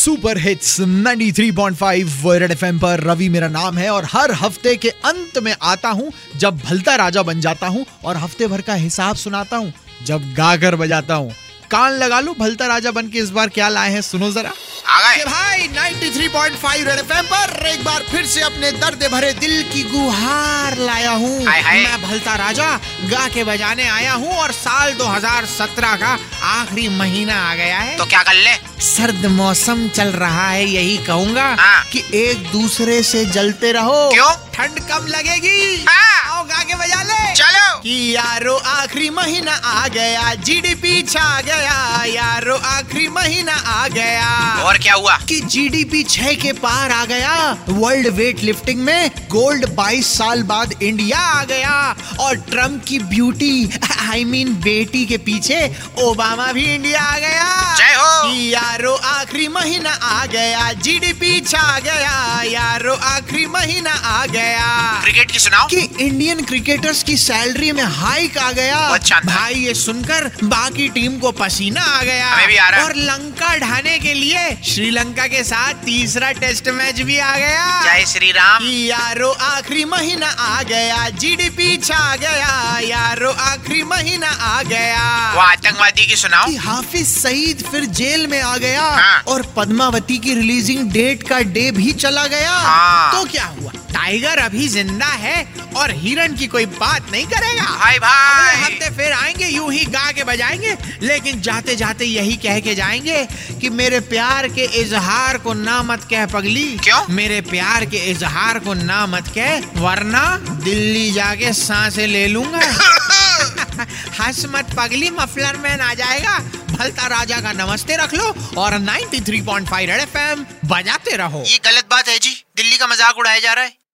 Super hits 93.5 red FM पर रवि मेरा नाम है और हर हफ़्ते के अंत में आता हूँ जब भलता राजा बन जाता हूँ और हफ़्ते भर का हिसाब सुनाता हूँ जब गागर बजाता हूँ। कान लगा लो भलता राजा बन के इस बार क्या लाए हैं सुनो जरा। आ गए भाई 93.5 रेड एफएम पर एक बार फिर से अपने दर्द भरे दिल की गुहार लाया हूँ। मैं भलता राजा गा के बजाने आया हूँ और साल 2017 का आखिरी महीना आ गया है तो क्या कर ले सर्द मौसम चल रहा है यही कहूँगा हाँ। कि एक दूसरे से जलते रहो क्यों? ठंड कम लगेगी हाँ। आओ गा के बजा ले कि यारो आखिरी महीना आ गया जीडीपी छा गया यारो आखिरी महीना आ गया। और क्या हुआ? कि जीडीपी छह के पार आ गया वर्ल्ड वेट लिफ्टिंग में गोल्ड 22 साल बाद इंडिया आ गया और ट्रंप की ब्यूटी आई I मीन mean, बेटी के पीछे ओबामा भी इंडिया आ गया। जय हो। कि यारो आखिरी महीना आ गया जीडीपी छा गया। यारो आखिरी महीना आ गया। क्रिकेट की सुनाओ। कि इंडियन क्रिकेटर्स की सैलरी में हाइक आ गया। भाई ये सुनकर बाकी टीम को पसीना आ गया। भी आ रहा और लंका ढाने के लिए श्रीलंका के साथ तीसरा टेस्ट मैच भी आ गया। जय श्री राम यारो आखिरी महीना आ गया। जीडीपी छा गया। यारो आखिरी महीना आ गया। आतंकवादी की सुनाओ। कि हाफिज सईद फिर जेल में आ गया हाँ। और पद्मावती की रिलीजिंग डेट का डे भी चला गया। हाँ। तो क्या हुआ? टाइगर अभी ज़िंदा है और हिरन की कोई बात नहीं करेगा। भाई भाई। हफ़्ते फिर आएँगे यूँ ही गा के बजाएँगे लेकिन जाते जाते यही कह के जाएँगे कि मेरे प्यार के इजहार को ना मत कह पगली। क्यों? मेरे प्यार के इजहार को ना मत कह वरना दिल्ली जाके साँसें ले लूँगा। हंस मत पगली, मफलर मैन आ जाएगा। भलता राजा का नमस्ते रख लो और 93.5 पॉइंट फाइव बजाते रहो। ये गलत बात है जी। दिल्ली का मज़ाक उड़ाया जा रहा है।